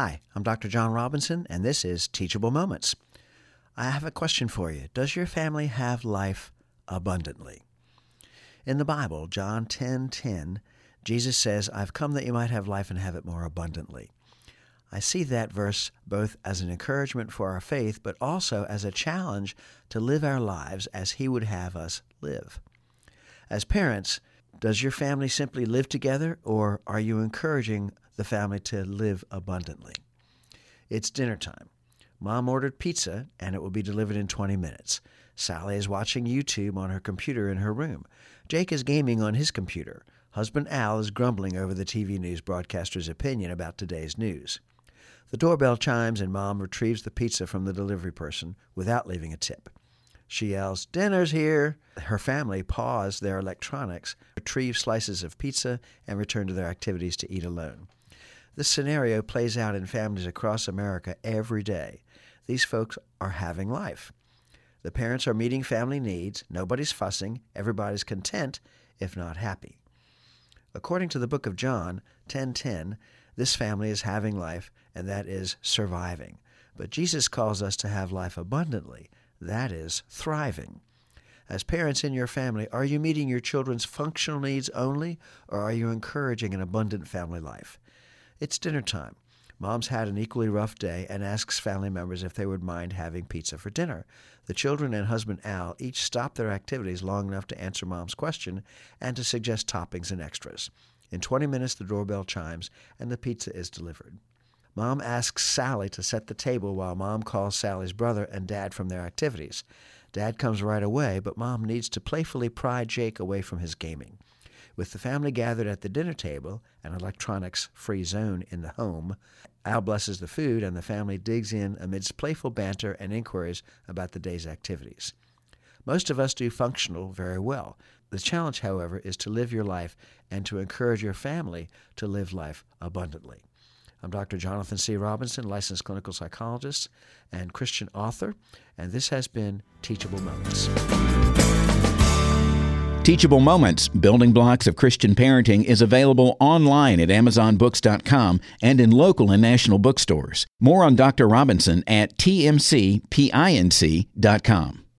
Hi, I'm Dr. John Robinson, and this is Teachable Moments. I have a question for you. Does your family have life abundantly? In the Bible, John 10:10, 10, 10, Jesus says, "I've come that you might have life and have it more abundantly." I see that verse both as an encouragement for our faith, but also as a challenge to live our lives as He would have us live. As parents, does your family simply live together, or are you encouraging the family to live abundantly? It's dinner time. Mom ordered pizza, and it will be delivered in 20 minutes. Sally is watching YouTube on her computer in her room. Jake is gaming on his computer. Husband Al is grumbling over the TV news broadcaster's opinion about today's news. The doorbell chimes, and Mom retrieves the pizza from the delivery person without leaving a tip. She yells, Dinner's here! Her family pause their electronics, retrieve slices of pizza, and return to their activities to eat alone. This scenario plays out in families across America every day. These folks are having life. The parents are meeting family needs, nobody's fussing, everybody's content, if not happy. According to the book of John 10:10, this family is having life and that is surviving. But Jesus calls us to have life abundantly, that is, thriving. As parents in your family, are you meeting your children's functional needs only, or are you encouraging an abundant family life? It's dinner time. Mom's had an equally rough day and asks family members if they would mind having pizza for dinner. The children and husband Al each stop their activities long enough to answer Mom's question and to suggest toppings and extras. In 20 minutes, the doorbell chimes and the pizza is delivered. Mom asks Sally to set the table while Mom calls Sally's brother and Dad from their activities. Dad comes right away, but Mom needs to playfully pry Jake away from his gaming. With the family gathered at the dinner table, an electronics free zone in the home, Al blesses the food and the family digs in amidst playful banter and inquiries about the day's activities. Most of us do functional very well. The challenge, however, is to live your life and to encourage your family to live life abundantly. I'm Dr. Jonathan C. Robinson, licensed clinical psychologist and Christian author, and this has been Teachable Moments. Teachable Moments Building Blocks of Christian Parenting is available online at AmazonBooks.com and in local and national bookstores. More on Dr. Robinson at TMCPINC.com.